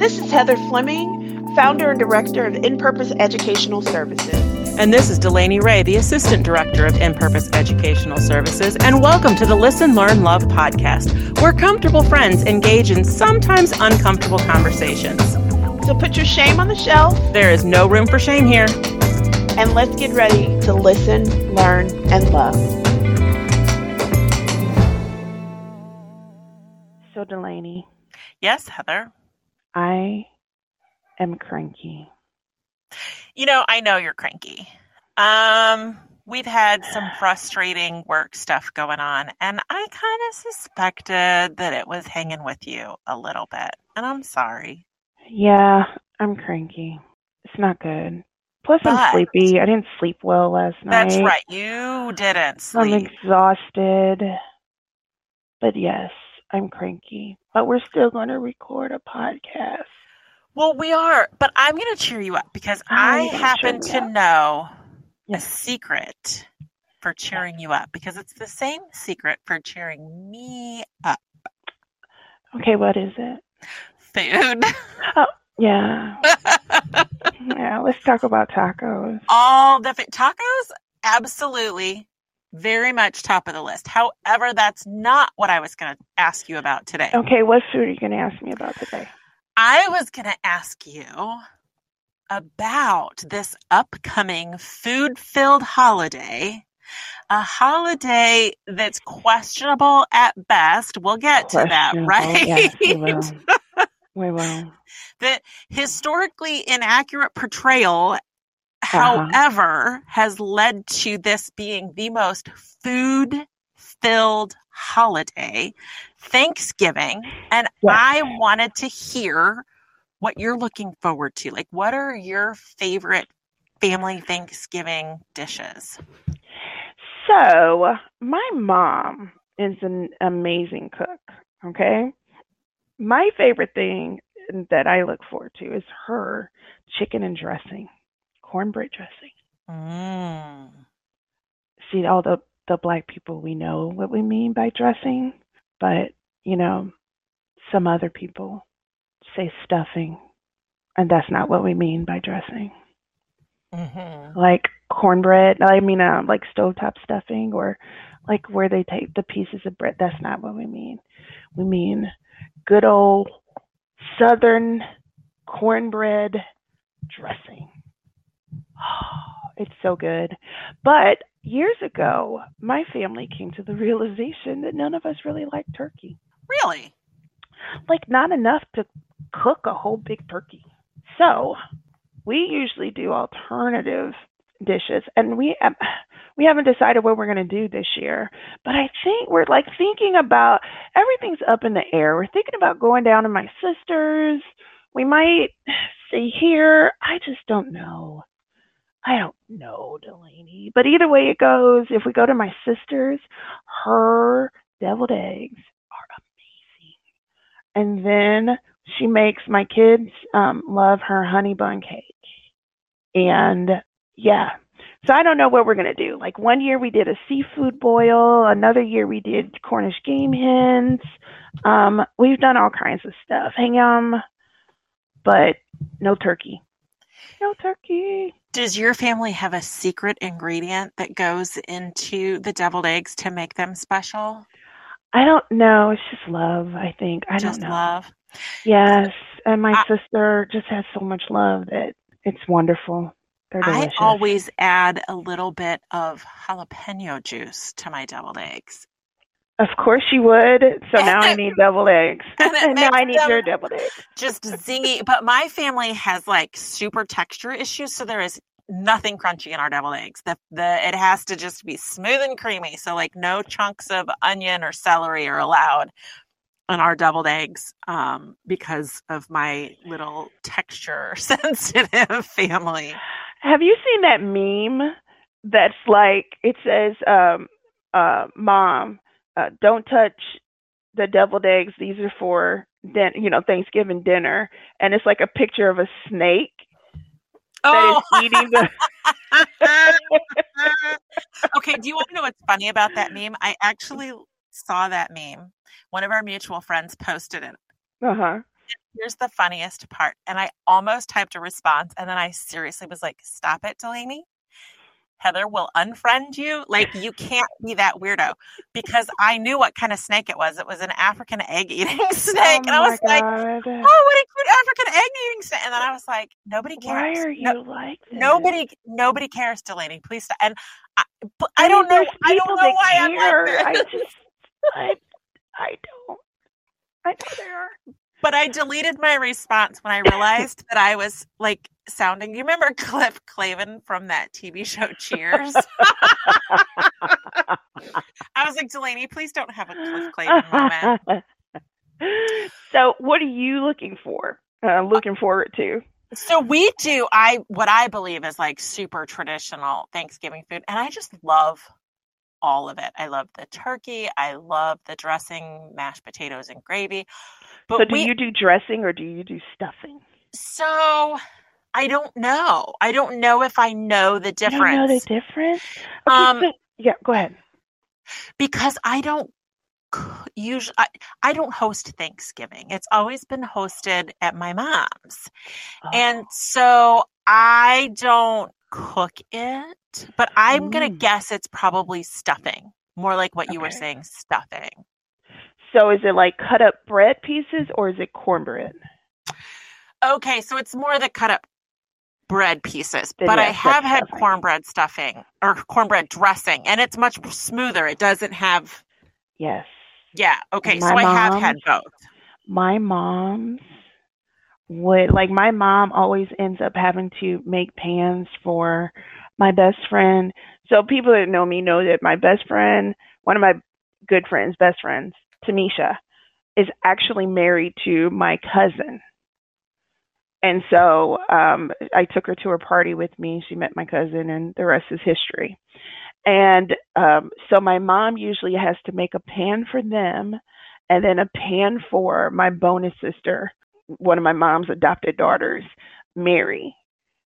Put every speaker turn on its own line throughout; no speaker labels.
This is Heather Fleming, founder and director of In Purpose Educational Services.
And this is Delaney Ray, the Assistant Director of In Purpose Educational Services. And welcome to the Listen, Learn, Love podcast, where comfortable friends engage in sometimes uncomfortable conversations.
So put your shame on the shelf.
There is no room for shame here.
And let's get ready to listen, learn, and love. So, Delaney.
Yes, Heather.
I am cranky.
You know, I know you're cranky. Um, we've had some frustrating work stuff going on, and I kind of suspected that it was hanging with you a little bit, and I'm sorry.
Yeah, I'm cranky. It's not good. Plus,
But-
I'm sleepy. I didn't sleep well last night.
That's right. You didn't
I'm exhausted. But yes, I'm cranky. But we're still going to record a podcast.
Well, we are, but I'm going to cheer you up because I
cheer
happen to
up.
know a secret for cheering you up because it's the same secret for cheering me up.
Okay, what is it?
Food.
Oh, Yeah. yeah, let's talk about tacos.
All the tacos, absolutely, very much top of the list. However, that's not what I was going to ask you about today.
Okay, what food are you going to ask me about today?
I was going to ask you about this upcoming food filled holiday. A holiday that's questionable at best. We'll get to that, right?
Yes, we will. We will.
the historically inaccurate portrayal.
Uh-huh.
however, has led to this being the most food filled holiday, Thanksgiving. And
Yes.
I wanted to hear what you're looking forward to. Like, what are your favorite family Thanksgiving dishes?
So, my mom is an amazing cook, okay? My favorite thing that I look forward to is her chicken and dressing, cornbread dressing.
Mm.
See, all the, the black people, we know what we mean by dressing, but, you know, some other people say stuffing, and that's not what we mean by dressing.
hmm
like cornbread i mean um like stovetop stuffing or like where they take the pieces of bread that's not what we mean we mean good old southern cornbread dressing it's so good but years ago my family came to the realization that none of us really like turkey
Really?
like not enough to cook a whole big turkey. So we usually do alternative dishes, and we um, we haven't decided what we're going to do this year. But I think we're like thinking about everything's up in the air. We're thinking about going down to my sister's. We might stay here. I just don't know. I don't know, Delaney. But either way it goes, if we go to my sister's, her deviled eggs are amazing. And then she makes my kids um, love her honey bun cake. And yeah, so I don't know what we're going to do. Like one year we did a seafood boil, another year we did Cornish game hens. Um, we've done all kinds of stuff. Hang on, but no turkey. No turkey.
Does your family have a secret ingredient that goes into the deviled eggs to make them special?
I don't know. It's just love, I think. I
Just
don't know.
love.
Yes. And my
I-
sister just has so much love that it's wonderful. They're
I always add a little bit of jalapeno juice to my deviled eggs.
Of course you would. So now I need deviled eggs.
And
and now I need your deviled eggs.
Just zingy. But my family has like super texture issues, so there is nothing crunchy in our deviled eggs. The the it has to just be smooth and creamy. So like no chunks of onion or celery are allowed in our deviled eggs um, because of my little texture sensitive family.
Have you seen that meme that's like it says, um, uh, "Mom, uh, don't touch the deviled eggs. These are for din- you know Thanksgiving dinner," and it's like a picture of a snake that is eating the.
okay, do you want to know what's funny about that meme? I actually saw that meme. One of our mutual friends posted it.
Uh huh.
Here's the funniest part. And I almost typed a response and then I seriously was like, stop it, Delaney. Heather will unfriend you. Like you can't be that weirdo because I knew what kind of snake it was. It was an African egg eating snake.
Oh
and I oh was
my
like, oh, what a cute African egg eating snake. And then I was like, nobody cares.
Why are you
No-
like this?
nobody, nobody cares, Delaney. Please stop. And I, but
I
I don't know. I don't know why I'm
care.
Like this.
I just, I, I don't. I know there are.
But I deleted my response when I realized that I was like sounding. You remember Cliff Clavin from that TV show Cheers? I was like, Delaney, please don't have a Cliff Clavin moment.
so, what are you looking for? Uh, looking forward to?
So we do I what I believe is like super traditional Thanksgiving food, and I just love all of it. I love the turkey. I love the dressing, mashed potatoes, and gravy. But
so, do
we,
you do dressing or do you do stuffing?
So I don't know. I don't know if I know the
You
difference
know the difference? Okay,
Um,
so, yeah, go ahead.
because I don't usually I, I don't host Thanksgiving. It's always been hosted at my mom's. And
Oh.
so I don't cook it, but I'm going to
Mm.
guess it's probably stuffing. More like what you were saying, stuffing.
so, is it like cut up bread pieces or is it cornbread?
Okay, so it's more the cut up bread pieces, but I have had
stuffing.
cornbread stuffing or cornbread dressing, and it's much smoother. It doesn't have,
Yes.
yeah. Okay, so
My
I have had both.
my mom's would like my mom always ends up having to make pans for my best friend. So people that know me know that my best friend, one of my good friends, best friends, Tamisha, is actually married to my cousin. And so um I took her to her party with me. She met my cousin and the rest is history. And um so my mom usually has to make a pan for them and then a pan for my bonus sister, one of my mom's adopted daughters, Mary.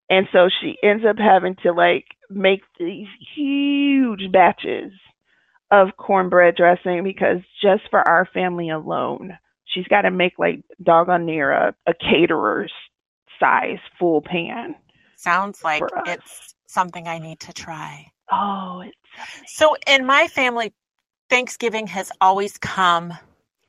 And so she ends up having to like make these huge batches of cornbread dressing because just for our family alone, she's got to make like doggone near a, a caterer's size full pan.
Sounds like it's something I need to try.
Oh, it's
So in my family, Thanksgiving has always come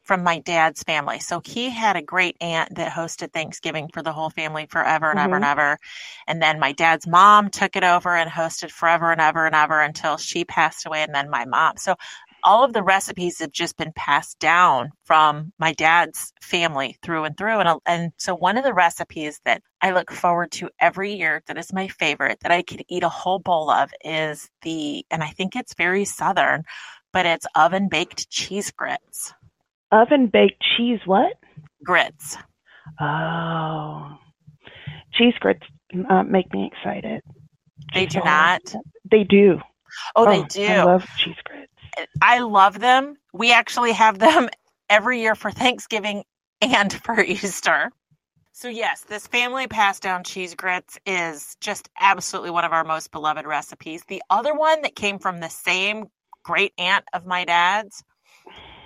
from my dad's family. So he had a great aunt that hosted Thanksgiving for the whole family forever and ever and mm-hmm. ever. And then my dad's mom took it over and hosted forever and ever and ever until she passed away and then my mom. So all of the recipes have just been passed down from my dad's family through and through. And, and so one of the recipes that I look forward to every year that is my favorite that I could eat a whole bowl of is the, and I think it's very Southern, but it's oven baked cheese grits.
oven baked cheese. What?
Grits.
Oh, cheese grits uh, make me excited.
They do not.
They do.
Oh, they do.
I love cheese grits.
I love them. We actually have them every year for Thanksgiving and for Easter. So, yes, this family passed down cheese grits is just absolutely one of our most beloved recipes. The other one that came from the same great aunt of my dad's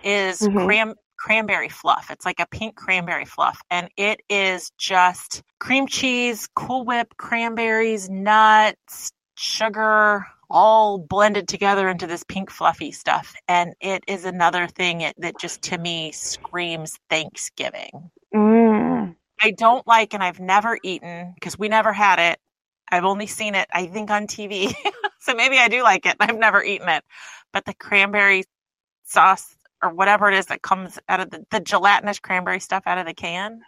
is
Mhm.
cram- cranberry fluff. It's like a pink cranberry fluff, and it is just cream cheese, Cool Whip, cranberries, nuts, sugar, all blended together into this pink fluffy stuff. And it is another thing that just to me screams Thanksgiving.
Mm.
I don't like, and I've never eaten because we never had it. I've only seen it, I think, on TV. so maybe I do like it. I've never eaten it. But the cranberry sauce or whatever it is that comes out of the, the gelatinous cranberry stuff out of the can.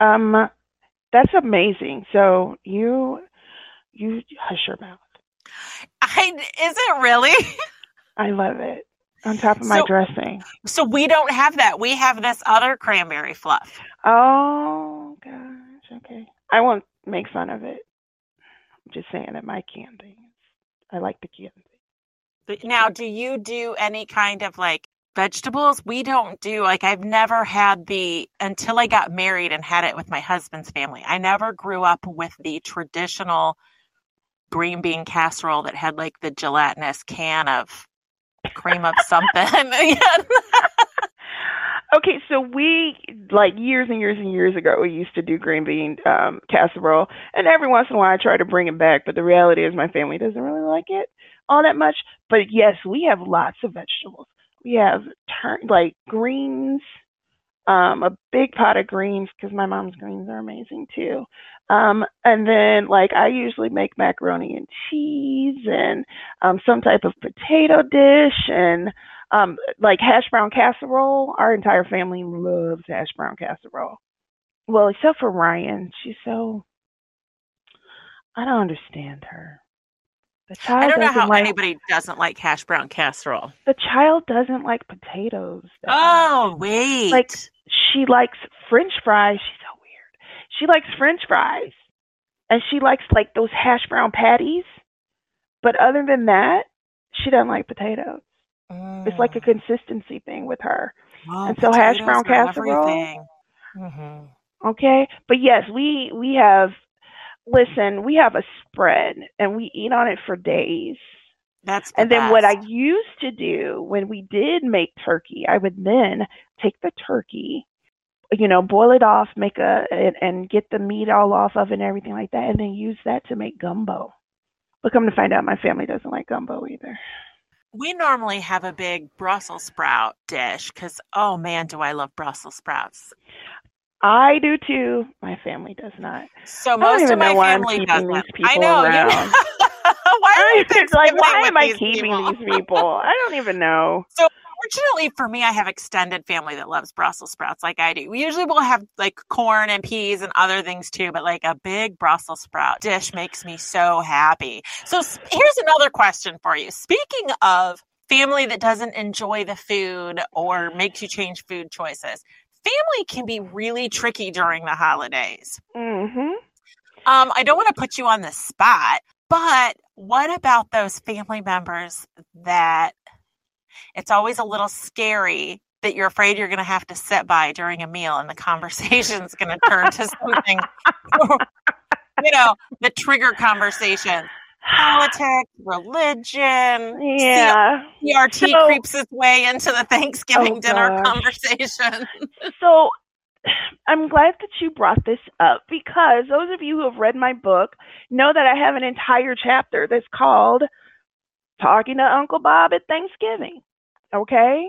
Um, that's amazing. So you, you hush your mouth.
I is it really?
I love it. On top of my
So-
dressing.
so we don't have that. We have this other cranberry fluff.
Oh gosh. Okay. I won't make fun of it. I'm just saying that my can things. I like the candy.
But Now, do you do any kind of like vegetables? We don't do like I've never had the until I got married and had it with my husband's family. I never grew up with the traditional green bean casserole that had like the gelatinous can of cream of something.
Okay, so we like years and years and years ago, we used to do green bean um, casserole, and every once in a while I try to bring it back. But the reality is, my family doesn't really like it all that much. But yes, we have lots of vegetables. We have turn like greens, um, a big pot of greens because my mom's greens are amazing too. Um, and then like I usually make macaroni and cheese and um, some type of potato dish and um, like hash brown casserole. Our entire family loves hash brown casserole. Well, except for Ryan, she's so I don't understand her.
I don't know how
like
anybody doesn't like hash brown casserole.
the child doesn't like potatoes. that much.
Oh, wait.
Like she likes French fries. She's so weird. She likes French fries, and she likes like those hash brown patties. But other than that, she doesn't like potatoes. It's like a consistency thing with her.
Oh,
and so hash brown casserole?
Mhm.
Okay, but yes, we we have. Listen, we have a spread, and we eat on it for days.
That's the
And then what I used to do when we did make turkey, I would then take the turkey, you know, boil it off, make a and, and get the meat all off of and everything like that, and then use that to make gumbo. But come to find out, my family doesn't like gumbo either.
We normally have a big Brussels sprout dish because, oh man, do I love Brussels sprouts.
I do too. My family does not.
So most of my
know why I'm
family doesn't. I know. you-. why are
like, why am I
these
keeping
people?
these people? I don't even know.
So fortunately for me, I have extended family that loves Brussels sprouts like I do. We usually will have like corn and peas and other things too, but like a big Brussels sprout dish makes me so happy. So here's another question for you. Speaking of family that doesn't enjoy the food or makes you change food choices, family can be really tricky during the holidays.
hmm
Um, I don't want to put you on the spot, but what about those family members that it's always a little scary that you're afraid you're going to have to sit by during a meal and the conversation's going to turn to something, you know, the trigger conversation. Politics, religion,
Yeah.
CRT
So-
creeps its way into the Thanksgiving
Oh,
dinner
gosh.
conversation.
So I'm glad that you brought this up because those of you who have read my book know that I have an entire chapter that's called Talking to Uncle Bob at Thanksgiving. Okay?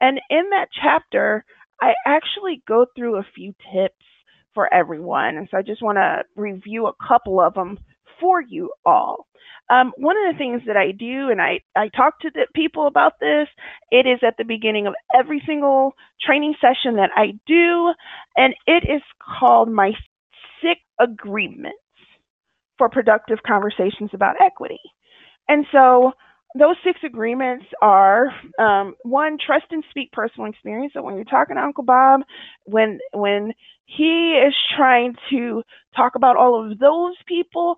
And in that chapter, I actually go through a few tips for everyone. And so I just want to review a couple of them for you all. Um, one of the things that I do, and I, I talk to the people about this, it is at the beginning of every single training session that I do, and it is called my six agreements for productive conversations about equity. And so those six agreements are um, one, trust and speak personal experience. So when you're talking to Uncle Bob, when when he is trying to talk about all of those people,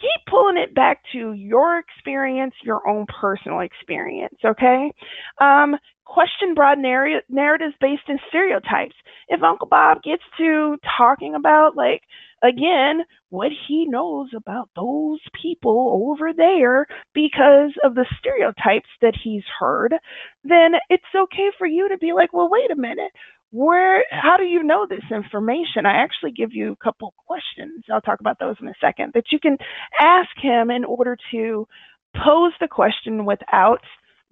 keep pulling it back to your experience, your own personal experience. Okay. Um, question broad narr- narratives based in stereotypes. If Uncle Bob gets to talking about, like, again, what he knows about those people over there because of the stereotypes that he's heard, then it's okay for you to be like, well, wait a minute. Where, how do you know this information? I actually give you a couple questions. I'll talk about those in a second that you can ask him in order to pose the question without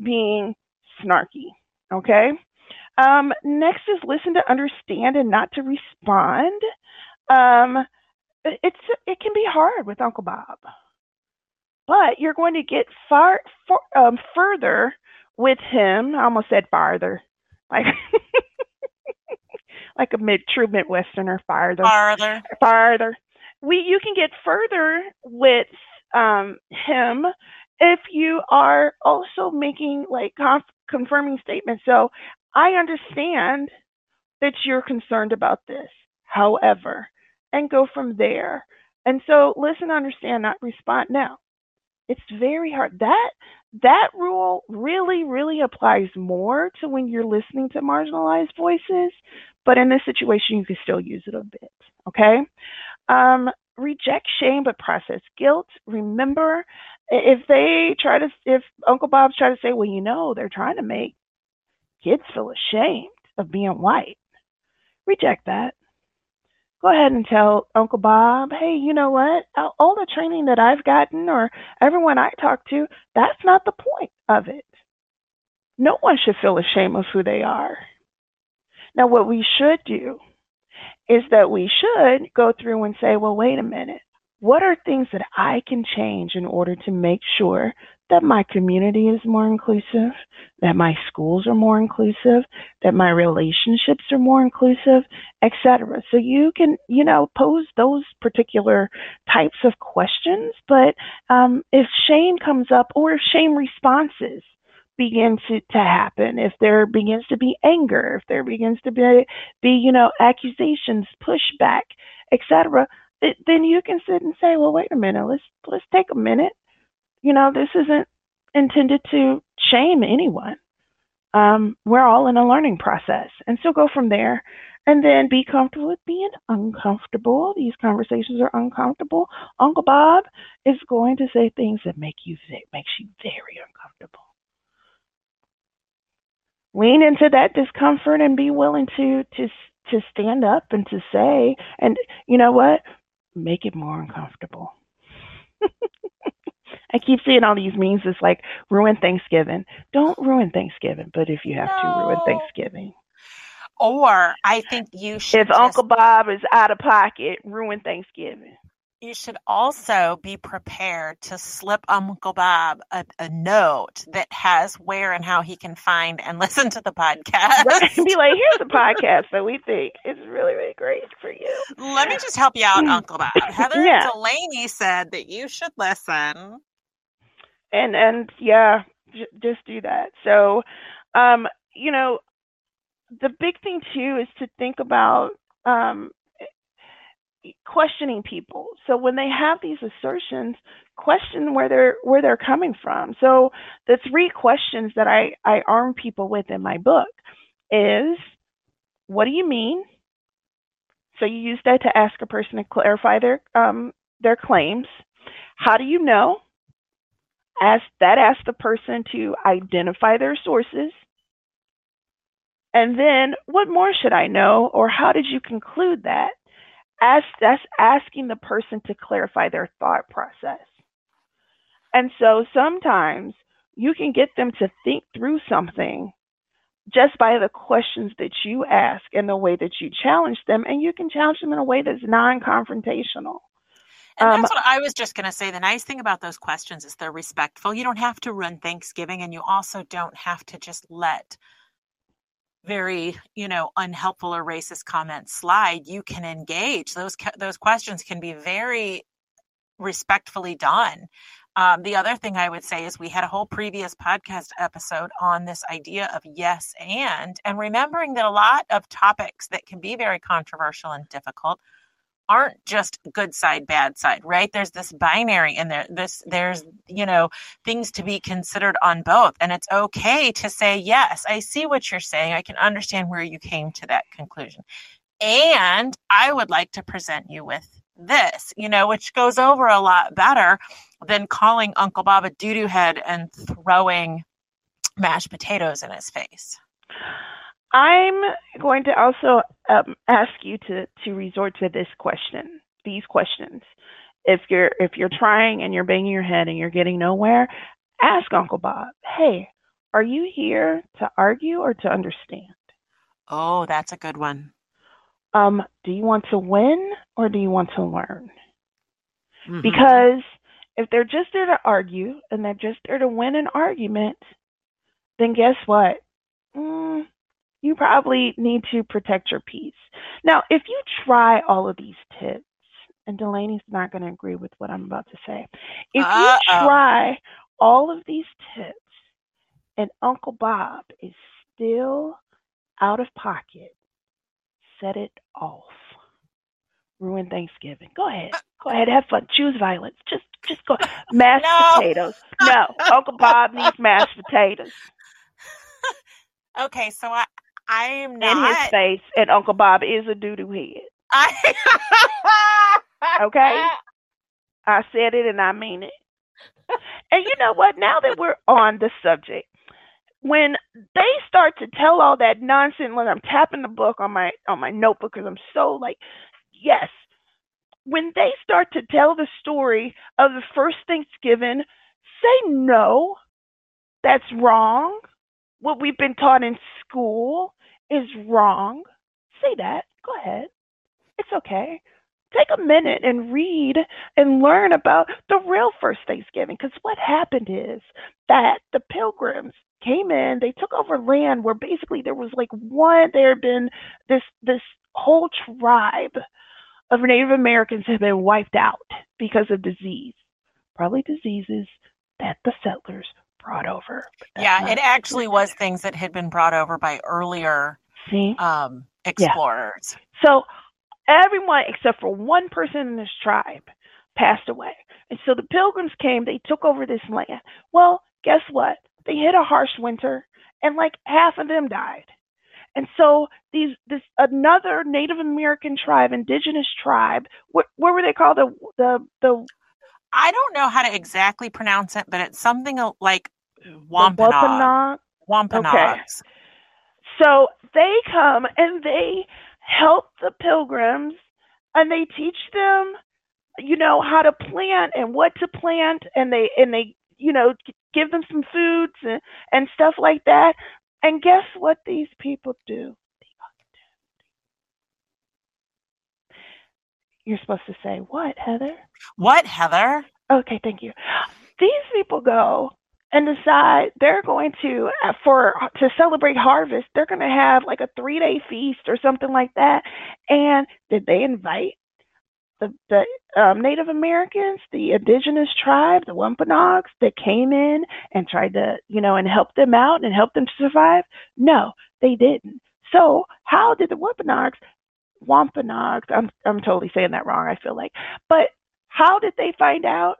being snarky. Okay. Um, next is listen to understand and not to respond. Um, it- it's it can be hard with Uncle Bob, but you're going to get far, far um, further with him. I almost said farther, like like a mid true Midwesterner, farther
Farther.
farther. We you can get further with um, him if you are also making like conf- confirming statements. So I understand that you're concerned about this. However, and go from there. And so listen, understand, not respond. Now, it's very hard. That that rule really, really applies more to when you're listening to marginalized voices, but in this situation you can still use it a bit. Okay? Um, reject shame but process guilt. Remember, if they try to if Uncle Bob's try to say, well, you know, they're trying to make kids feel ashamed of being white. reject that. Go ahead and tell Uncle Bob, hey, you know what? All the training that I've gotten or everyone I talk to, that's not the point of it. No one should feel ashamed of who they are. Now, what we should do is that we should go through and say, well, wait a minute. What are things that I can change in order to make sure that my community is more inclusive, that my schools are more inclusive, that my relationships are more inclusive, etc. So you can, you know, pose those particular types of questions. But um, if shame comes up or if shame responses begin to, to happen, if there begins to be anger, if there begins to be, be you know, accusations, pushback, etc., then you can sit and say, well, wait a minute, let's let's take a minute. You know, this isn't intended to shame anyone. Um, we're all in a learning process, and so go from there, and then be comfortable with being uncomfortable. These conversations are uncomfortable. Uncle Bob is going to say things that make you makes you very uncomfortable lean into that discomfort and be willing to to to stand up and to say and you know what make it more uncomfortable I keep seeing all these memes. It's like ruin Thanksgiving. Don't ruin Thanksgiving, but if you have no. to ruin Thanksgiving.
Or I think you should.
If just... Uncle Bob is out of pocket, ruin Thanksgiving
you should also be prepared to slip Uncle Bob a, a, note that has where and how he can find and listen to the podcast.
Right. Be like, here's a podcast that we think is really, really great for you.
Let me just help you out, Uncle Bob. Heather yeah. Delaney said that you should listen.
And and yeah, j- just do that. So, um, you know, the big thing too is to think about um, questioning people. So when they have these assertions, question where they're where they're coming from. So the three questions that I, I arm people with in my book is what do you mean? So you use that to ask a person to clarify their um, their claims. How do you know? Ask that asks the person to identify their sources. And then what more should I know or how did you conclude that? Ask, that's asking the person to clarify their thought process. And so sometimes you can get them to think through something just by the questions that you ask and the way that you challenge them. And you can challenge them in a way that's non confrontational.
And um, that's what I was just going to say. The nice thing about those questions is they're respectful. You don't have to run Thanksgiving, and you also don't have to just let very you know unhelpful or racist comments slide you can engage. Those those questions can be very respectfully done. Um, the other thing i would say is we had a whole previous podcast episode on this idea of yes and and remembering that a lot of topics that can be very controversial and difficult aren't just good side bad side right? There's this binary in there. This there's you know things to be considered on both. And it's okay to say yes i see what you're saying. I can understand where you came to that conclusion. And i would like to present you with this you know which goes over a lot better than calling uncle bob a doo-doo head and throwing mashed potatoes in his face
I'm going to also um, ask you to to resort to this question, these questions. If you're if you're trying and you're banging your head and you're getting nowhere, ask Uncle Bob, "Hey, are you here to argue or to understand?"
Oh, that's a good one.
Um, do you want to win or do you want to learn? Mm-hmm. Because if they're just there to argue and they're just there to win an argument, then guess what? Mm, you probably need to protect your peace. Now, if you try all of these tips, and Delaney's not going to agree with what I'm about to say. If Uh-oh. you try all of these tips and Uncle Bob is still out of pocket, set it off. Ruin Thanksgiving. Go ahead. Uh, go ahead. Have fun. Choose violence. Just just go. Mashed no. potatoes. No. Uncle Bob needs mashed potatoes.
Okay, so I, I am
not. In his face, and Uncle Bob is a doo doo head. I... okay? I said it and I mean it. and you know what? Now that we're on the subject, when they start to tell all that nonsense, like I'm tapping the book on my on my notebook because I'm so like, yes. When they start to tell the story of the first Thanksgiving, say no. That's wrong. What we've been taught in school is wrong. Say that. Go ahead. It's okay take a minute and read and learn about the real first Thanksgiving. Because what happened is that the pilgrims came in, they took over land where basically there was like one, there had been this this whole tribe of Native Americans had been wiped out because of disease, probably diseases that the settlers brought over.
Yeah, it actually was things that had been brought over by earlier
See?
um, explorers.
Yeah. So everyone except for one person in this tribe passed away. And so the pilgrims came, they took over this land. Well, guess what? They hit a harsh winter and like half of them died. And so these this another Native American tribe, indigenous tribe, what what were they called? The the the
I don't know how to exactly pronounce it, but it's something like Wampanoag.
Wampanoag. Okay. So they come and they help the pilgrims and they teach them you know how to plant and what to plant and they and they you know give them some foods and, and stuff like that and guess what these people do you're supposed to say what heather
what heather
okay thank you these people go and decide they're going to uh, for to celebrate harvest they're going to have like a three day feast or something like that. And did they invite the, the um, native americans the indigenous tribe the wampanoags that came in and tried to you know and help them out and help them survive? No they didn't. So how did the wampanoags wampanoags i'm i'm totally saying that wrong i feel like but how did they find out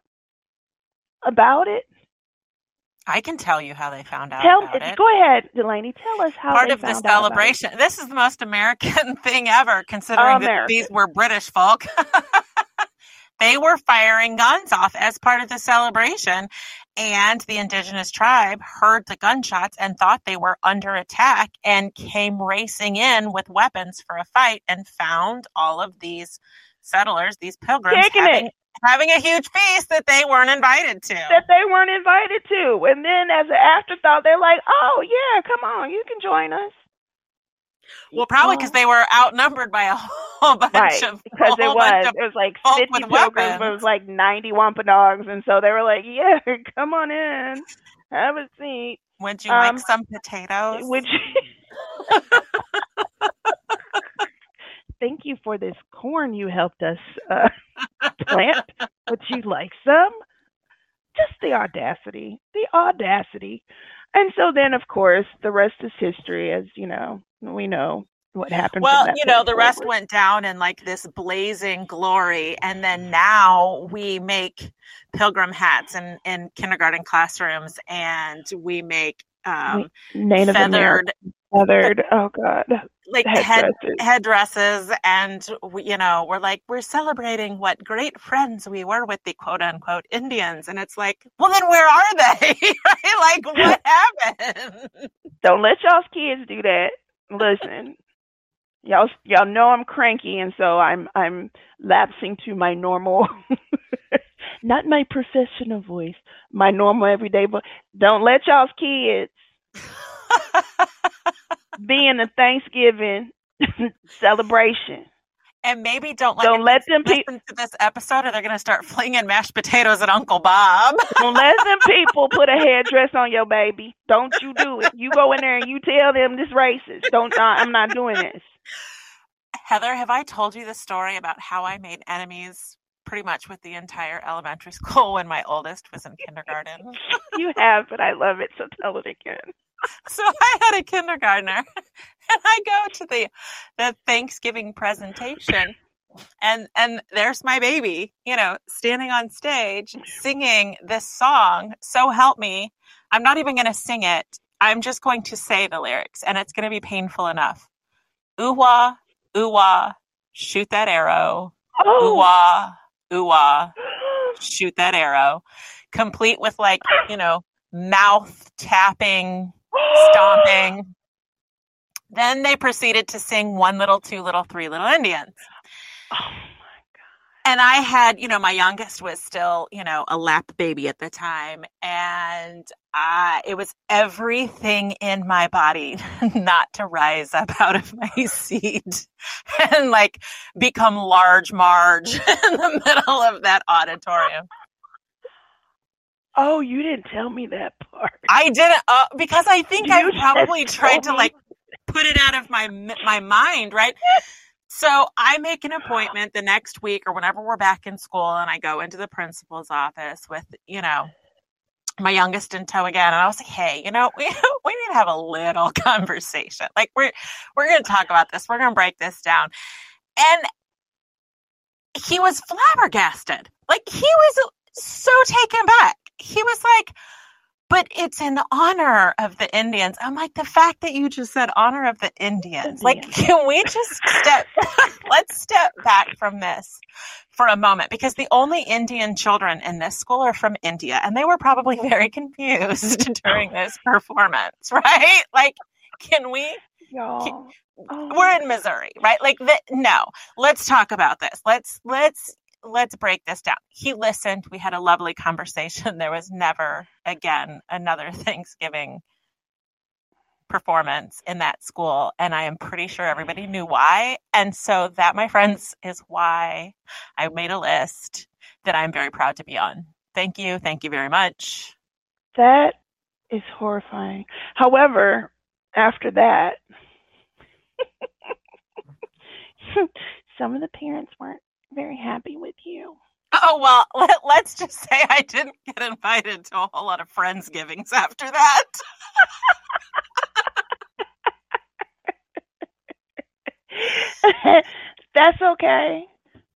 about it
I can tell you how they found out.
Tell,
it.
Go ahead, Delaney. Tell us how.
Part of the celebration. This is the most American thing ever, considering
American.
that these were British folk. they were firing guns off as part of the celebration, and the indigenous tribe heard the gunshots and thought they were under attack and came racing in with weapons for a fight and found all of these settlers, these pilgrims,
Taking
having,
it
having a huge feast that they weren't invited to.
that they weren't invited to. And then as an afterthought, they're like, oh, yeah, come on, you can join us.
Well, probably because they were outnumbered by a whole bunch
right,
of
because it was it was like fifty pilgrims, but it was like ninety wampanoags, and so they were like, "Yeah, come on in, have a seat."
Would you
Um,
like some potatoes?
Would you? Thank you for this corn you helped us uh, plant. Would you like some? Just the audacity, the audacity. And so then, of course, the rest is history, as you know, we know what happened.
well, you know, the rest went down in like this blazing glory, and then now we make pilgrim hats in in kindergarten classrooms, and we make um,
Native
feathered
American, feathered. Oh God,
like head
headdresses.
headdresses and we, you know we're like we're celebrating what great friends we were with the quote unquote indians and it's like well then where are they right like what happened
Don't let y'all's kids do that. Listen, y'all, y'all know I'm cranky, and so I'm I'm lapsing to my normal, not my professional voice, my normal everyday voice. Don't let y'all's kids be a Thanksgiving celebration.
and maybe don't let
Don't
them
let them pe-
listen to this episode or they're going to start flinging mashed potatoes at uncle bob
Don't let them people put a headdress on your baby. Don't you do it. You go in there and you tell them this racist. Don't. Uh, I'm not doing this.
heather have i told you the story about how i made enemies pretty much with the entire elementary school when my oldest was in kindergarten
You have, but I love it. So tell it again.
so I had a kindergartner and I go to the the Thanksgiving presentation and and there's my baby, you know, standing on stage singing this song, So Help Me. I'm not even going to sing it. I'm just going to say the lyrics and it's going to be painful enough. Ooh-wah, ooh-wah, shoot that arrow.
Oh.
Ooh-wah, ooh-wah, shoot that arrow. Complete with like, you know, mouth tapping stomping. Then they proceeded to sing One Little, Two Little, Three Little Indians.
Oh my God.
and I had, you know, my youngest was still, you know, a lap baby at the time. And I, it was everything in my body not to rise up out of my seat and like become large Marge in the middle of that auditorium.
Oh, you didn't tell me that part.
I didn't, uh, because I think
You
I probably tried to
me.
like put it out of my my mind, right? So I make an appointment the next week or whenever we're back in school, and I go into the principal's office with you know my youngest in tow again, and I was like, "Hey, you know, we we need to have a little conversation. Like we're we're going to talk about this. We're going to break this down." And he was flabbergasted. Like he was so taken back. He was like, but it's in honor of the Indians. I'm like, the fact that you just said honor of the Indians, like, can we just step, let's step back from this for a moment because the only Indian children in this school are from India and they were probably very confused during this performance, right? Like, can we.
Oh,
we're in oh. Missouri, right? Like, the, no, let's talk about this. Let's, let's, let's break this down. He listened. We had a lovely conversation. There was never again another Thanksgiving performance in that school. And I am pretty sure everybody mm. knew why. And so that, my friends, is why I made a list that I'm very proud to be on. Thank you. Thank you very much.
that is horrifying. However, after that, some of the parents weren't very happy with you.
Oh, well, let, let's just say I didn't get invited to a whole lot of Friendsgivings after that.
That's okay.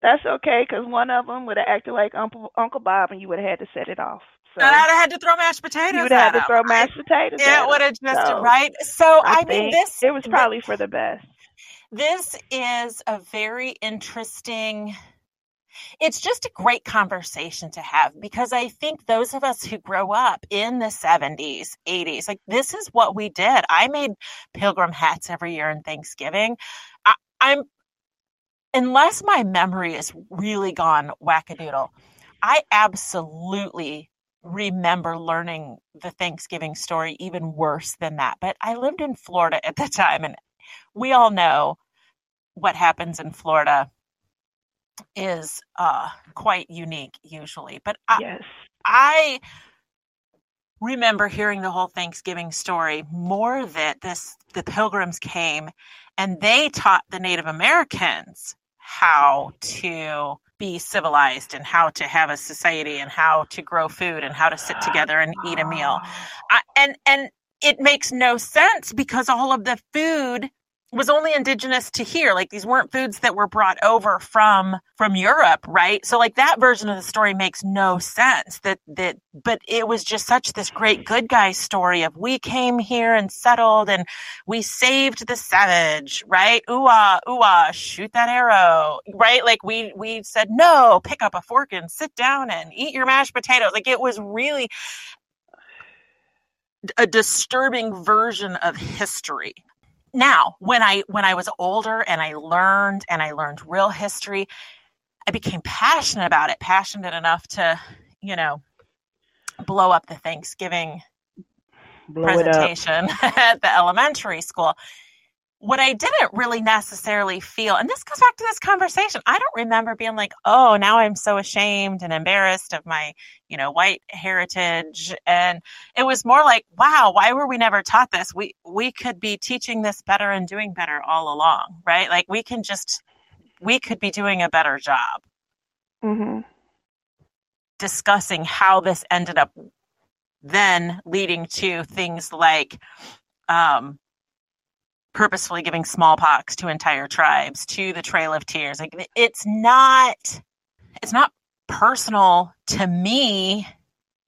That's okay, because one of them would have acted like Uncle Uncle Bob, and you would have had to set it off. So
And I'd have had to throw mashed potatoes.
you would have had to throw mashed potatoes. at
It would have just
So,
right. So I,
I,
mean,
think
this
it was probably for the best.
This is a very interesting. It's just a great conversation to have because I think those of us who grow up in the 70s, 80s, like this is what we did. I made pilgrim hats every year in Thanksgiving. I, I'm, unless my memory is really gone wackadoodle, I absolutely remember learning the Thanksgiving story even worse than that. But I lived in Florida at the time, and we all know what happens in Florida is uh, quite unique usually. But I,
Yes.
I remember hearing the whole Thanksgiving story more that this the pilgrims came and they taught the Native Americans how to be civilized and how to have a society and how to grow food and how to sit together and eat a meal. I, and and it makes no sense because all of the food was only indigenous to here. Like these weren't foods that were brought over from from Europe right? So like that version of the story makes no sense that that but it was just such this great good guy story of we came here and settled and we saved the savage right? Ooh ah ooh ah shoot that arrow right? Like we we said no pick up a fork and sit down and eat your mashed potatoes. Like it was really a disturbing version of history now when i when i was older and i learned and i learned real history i became passionate about it passionate enough to you know blow up the thanksgiving
Blow
presentation at the elementary school what i didn't really necessarily feel and this goes back to this conversation i don't remember being like oh now i'm so ashamed and embarrassed of my you know white heritage and it was more like wow why were we never taught this? We we could be teaching this better and doing better all along right? Like we can just we could be doing a better job.
Hmm
discussing how this ended up then leading to things like um, purposefully giving smallpox to entire tribes to the trail of tears. Like it's not it's not personal to me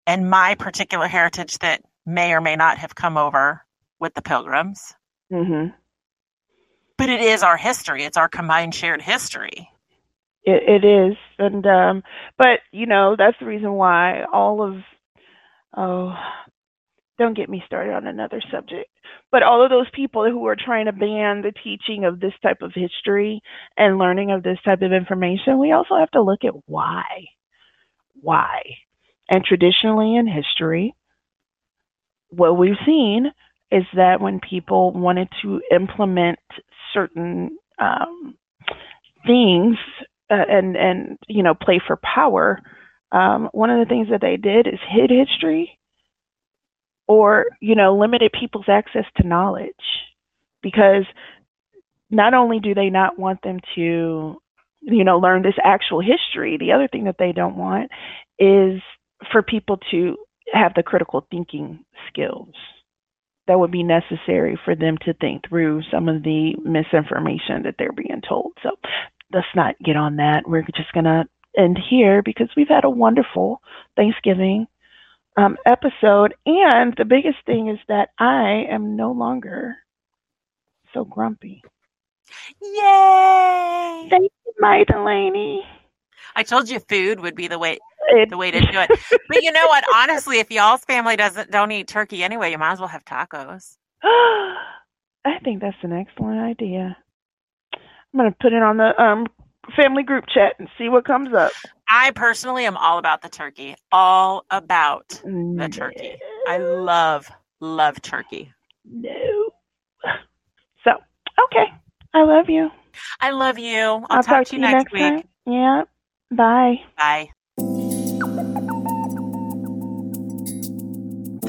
and my particular heritage that may or may not have come over with the pilgrims.
Hmm
but it is our history. It's our combined shared history.
It, it is, and um, but you know that's the reason why all of oh don't get me started on another subject. But all of those people who are trying to ban the teaching of this type of history and learning of this type of information, we also have to look at why. Why? And traditionally in history, what we've seen is that when people wanted to implement certain um, things uh, and and you know play for power, um, one of the things that they did is hid history or you know limited people's access to knowledge because not only do they not want them to you know learn this actual history the other thing that they don't want is for people to have the critical thinking skills that would be necessary for them to think through some of the misinformation that they're being told. So let's not get on that. We're just going to end here because we've had a wonderful Thanksgiving um, episode. And the biggest thing is that I am no longer so grumpy.
Yay!
Thank you, my Delaney.
I told you food would be the way the way to do it. but you know what? Honestly, if y'all's family doesn't don't eat turkey anyway, you might as well have tacos.
I think that's an excellent idea. I'm gonna put it on the um family group chat and see what comes up.
I personally am all about the turkey. All about the mm, turkey. I love love turkey.
No. So okay. I love you.
I love you. I'll, I'll talk, talk, to you next, next week. Time.
Yeah. Bye.
Bye.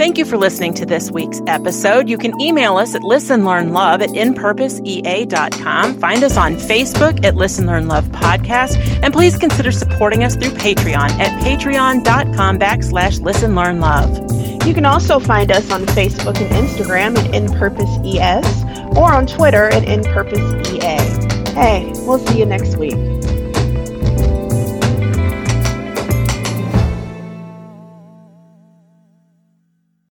Thank you for listening to this week's episode. You can email us at listenlearnlove at inpurposeea.com. Find us on Facebook at Listen Learn Love Podcast. And please consider supporting us through Patreon at patreon.com backslash listen learn love.
You can also find us on Facebook and Instagram at InPurposeES or on Twitter at InPurposeEA. Hey, we'll see you next week.